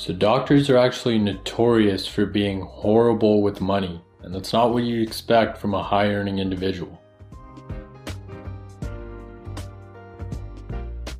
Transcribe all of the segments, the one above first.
So, doctors are actually notorious for being horrible with money, and that's not what you expect from a high earning individual.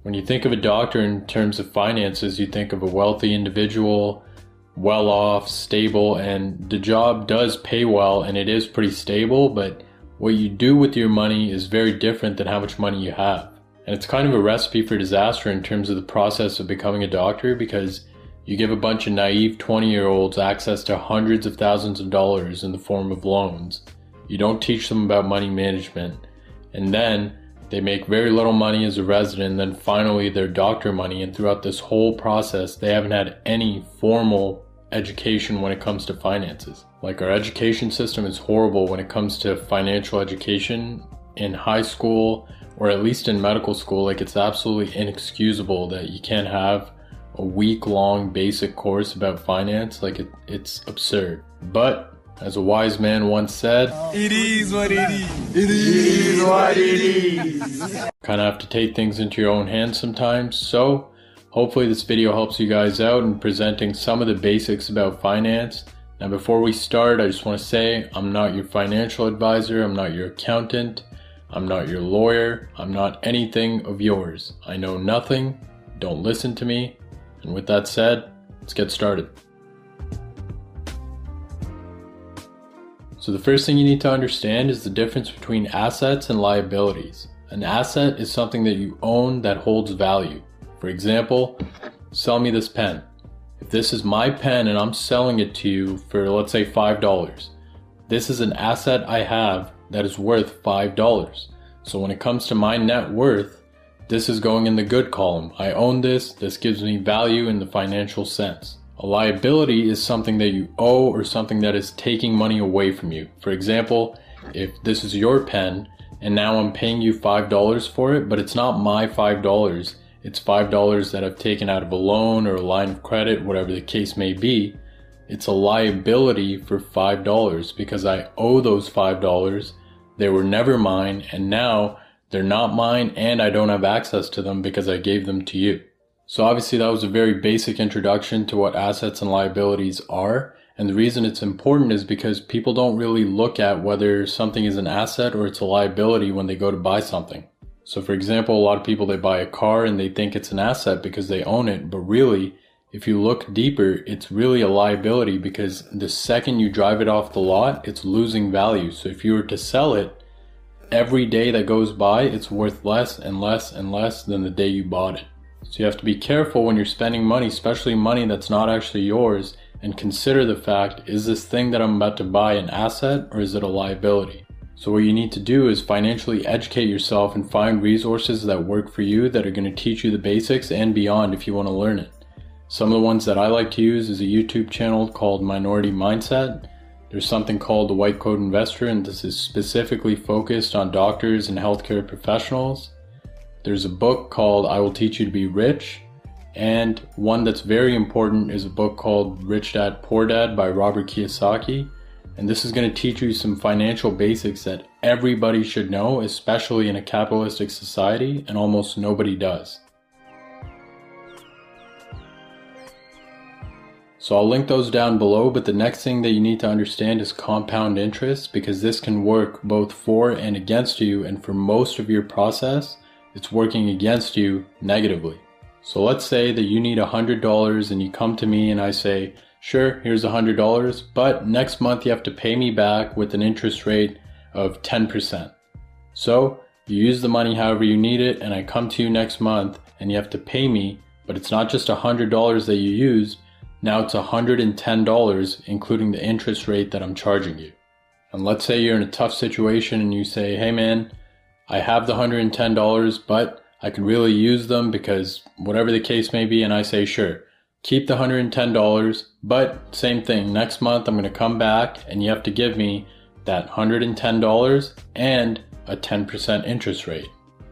When you think of a doctor in terms of finances, you think of a wealthy individual, well off, stable, and the job does pay well and it is pretty stable, but what you do with your money is very different than how much money you have. And it's kind of a recipe for disaster in terms of the process of becoming a doctor because you give a bunch of naive 20 year olds access to hundreds of thousands of dollars in the form of loans. You don't teach them about money management. And then they make very little money as a resident, and then finally their doctor money. And throughout this whole process, they haven't had any formal education when it comes to finances. Like our education system is horrible when it comes to financial education in high school or at least in medical school. Like it's absolutely inexcusable that you can't have a week long basic course about finance. Like it, it's absurd. But as a wise man once said, It is what it is. It is what it is. kind of have to take things into your own hands sometimes. So, hopefully, this video helps you guys out in presenting some of the basics about finance. Now, before we start, I just want to say I'm not your financial advisor, I'm not your accountant, I'm not your lawyer, I'm not anything of yours. I know nothing, don't listen to me. And with that said, let's get started. So the first thing you need to understand is the difference between assets and liabilities. An asset is something that you own that holds value. For example, sell me this pen. If this is my pen and I'm selling it to you for let's say $5, this is an asset I have that is worth $5. So when it comes to my net worth, this is going in the good column. I own this, this gives me value in the financial sense. A liability is something that you owe or something that is taking money away from you. For example, if this is your pen and now I'm paying you $5 for it, but it's not my $5, it's $5 that I've taken out of a loan or a line of credit, whatever the case may be, it's a liability for $5 because I owe those $5. They were never mine and now they're not mine and I don't have access to them because I gave them to you. So obviously that was a very basic introduction to what assets and liabilities are. And the reason it's important is because people don't really look at whether something is an asset or it's a liability when they go to buy something. So for example, a lot of people they buy a car and they think it's an asset because they own it, but really if you look deeper, it's really a liability because the second you drive it off the lot, it's losing value. So if you were to sell it, every day that goes by, it's worth less and less and less than the day you bought it. So you have to be careful when you're spending money, especially money that's not actually yours, and consider the fact is this thing that I'm about to buy an asset or is it a liability? So, what you need to do is financially educate yourself and find resources that work for you that are going to teach you the basics and beyond if you want to learn it. Some of the ones that I like to use is a YouTube channel called Minority Mindset. There's something called the White Coat Investor, and this is specifically focused on doctors and healthcare professionals. There's a book called I Will Teach You to Be Rich, and one that's very important is a book called Rich Dad Poor Dad by Robert Kiyosaki. And this is going to teach you some financial basics that everybody should know, especially in a capitalistic society, and almost nobody does. So I'll link those down below, but the next thing that you need to understand is compound interest because this can work both for and against you, and for most of your process, it's working against you negatively. So let's say that you need $100 and you come to me and I say, sure, here's $100, but next month you have to pay me back with an interest rate of 10%. So you use the money however you need it, and I come to you next month and you have to pay me, but it's not just $100 that you used, now it's $110, including the interest rate that I'm charging you. And let's say you're in a tough situation and you say, hey man, I have the $110, but I could really use them because whatever the case may be, and I say, sure, keep the $110, but same thing, next month I'm going to come back and you have to give me that $110 and a 10% interest rate.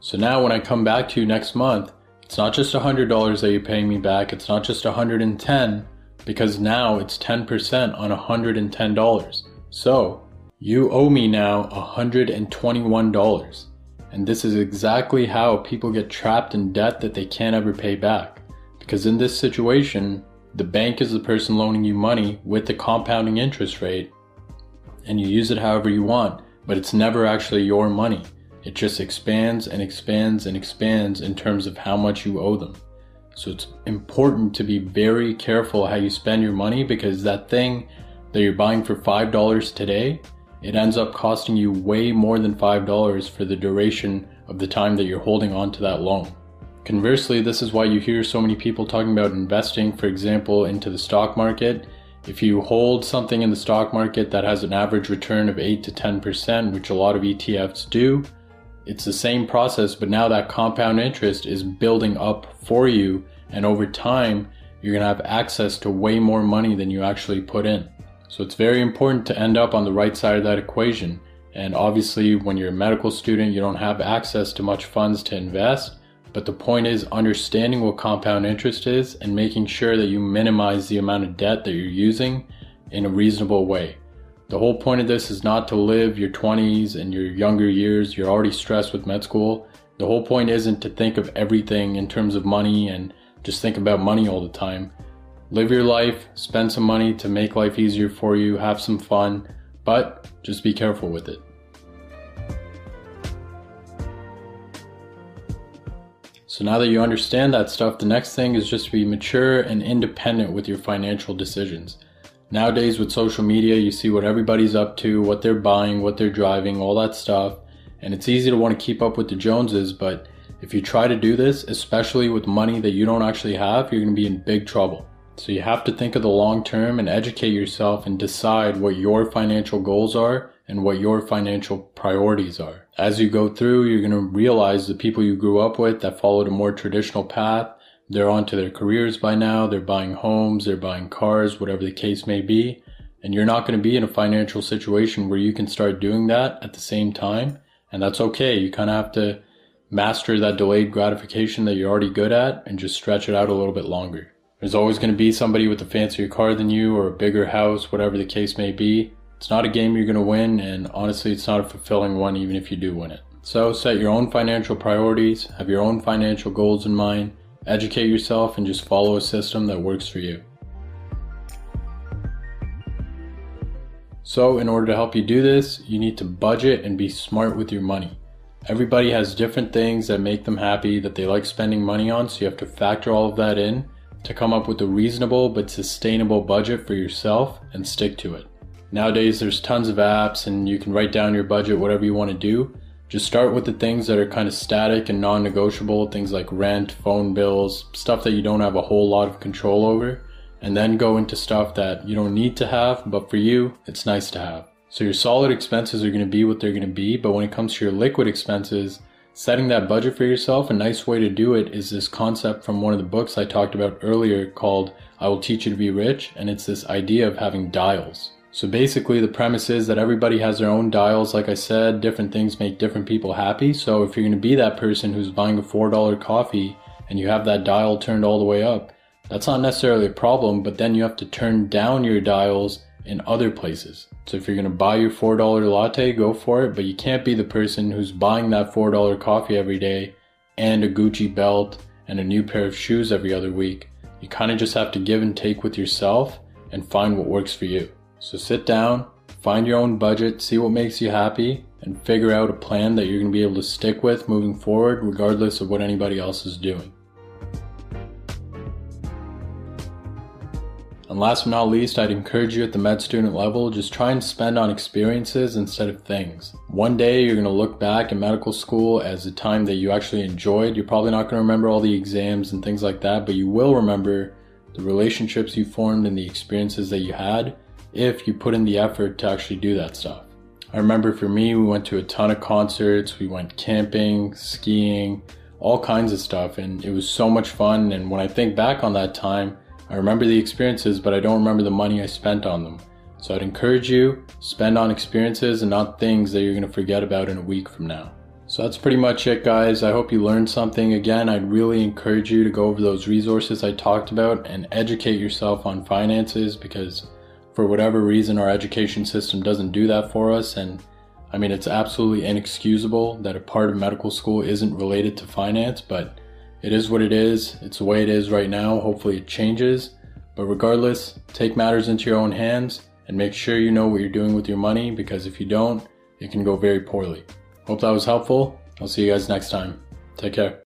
So now when I come back to you next month, it's not just $100 that you're paying me back, it's not just 110 because now it's 10% on $110. So you owe me now $121. And this is exactly how people get trapped in debt that they can't ever pay back. Because in this situation, The bank is the person loaning you money with the compounding interest rate, and you use it however you want, but it's never actually your money. It just expands and expands and expands in terms of how much you owe them. So it's important to be very careful how you spend your money because that thing that you're buying for $5 today, it ends up costing you way more than $5 for the duration of the time that you're holding on to that loan. Conversely, this is why you hear so many people talking about investing, for example, into the stock market. If you hold something in the stock market that has an average return of 8 to 10%, which a lot of ETFs do, it's the same process, but now that compound interest is building up for you, and over time, you're gonna have access to way more money than you actually put in. So it's very important to end up on the right side of that equation. And obviously, when you're a medical student, you don't have access to much funds to invest. But the point is understanding what compound interest is and making sure that you minimize the amount of debt that you're using in a reasonable way. The whole point of this is not to live your 20s and your younger years. You're already stressed with med school. The whole point isn't to think of everything in terms of money and just think about money all the time. Live your life, spend some money to make life easier for you, have some fun, but just be careful with it. So now that you understand that stuff, the next thing is just to be mature and independent with your financial decisions. Nowadays, with social media, you see what everybody's up to, what they're buying, what they're driving, all that stuff. And it's easy to want to keep up with the Joneses, but if you try to do this, especially with money that you don't actually have, you're going to be in big trouble. So you have to think of the long term and educate yourself and decide what your financial goals are and what your financial priorities are. As you go through, you're going to realize the people you grew up with that followed a more traditional path they're on to their careers by now, they're buying homes, they're buying cars, whatever the case may be. And you're not going to be in a financial situation where you can start doing that at the same time. And that's okay. You kind of have to master that delayed gratification that you're already good at and just stretch it out a little bit longer. There's always going to be somebody with a fancier car than you or a bigger house, whatever the case may be. It's not a game you're going to win, and honestly, it's not a fulfilling one even if you do win it. So set your own financial priorities, have your own financial goals in mind, Educate yourself and just follow a system that works for you. So, in order to help you do this, you need to budget and be smart with your money. Everybody has different things that make them happy that they like spending money on, so you have to factor all of that in to come up with a reasonable but sustainable budget for yourself and stick to it. Nowadays, there's tons of apps and you can write down your budget, whatever you want to do, just start with the things that are kind of static and non negotiable, things like rent, phone bills, stuff that you don't have a whole lot of control over, and then go into stuff that you don't need to have, but for you, it's nice to have. So your solid expenses are going to be what they're going to be, but when it comes to your liquid expenses, setting that budget for yourself, a nice way to do it is this concept from one of the books I talked about earlier called I Will Teach You to Be Rich, and it's this idea of having dials. So basically, the premise is that everybody has their own dials. Like I said, different things make different people happy. So if you're going to be that person who's buying a $4 coffee and you have that dial turned all the way up, that's not necessarily a problem, but then you have to turn down your dials in other places. So if you're going to buy your $4 latte, go for it, but you can't be the person who's buying that $4 coffee every day and a Gucci belt and a new pair of shoes every other week. You kind of just have to give and take with yourself and find what works for you. So sit down, find your own budget, see what makes you happy, and figure out a plan that you're going to be able to stick with moving forward, regardless of what anybody else is doing. And last but not least, I'd encourage you at the med student level, just try and spend on experiences instead of things. One day you're going to look back in medical school as a time that you actually enjoyed. You're probably not going to remember all the exams and things like that, but you will remember the relationships you formed and the experiences that you had if you put in the effort to actually do that stuff. I remember for me, we went to a ton of concerts, we went camping, skiing, all kinds of stuff, and it was so much fun. And when I think back on that time, I remember the experiences, but I don't remember the money I spent on them. So I'd encourage you, spend on experiences and not things that you're going to forget about in a week from now. So that's pretty much it, guys. I hope you learned something. Again, I'd really encourage you to go over those resources I talked about and educate yourself on finances because for whatever reason, our education system doesn't do that for us. And I mean, it's absolutely inexcusable that a part of medical school isn't related to finance, but it is what it is. It's the way it is right now. Hopefully, it changes. But regardless, take matters into your own hands and make sure you know what you're doing with your money because if you don't, it can go very poorly. Hope that was helpful. I'll see you guys next time. Take care.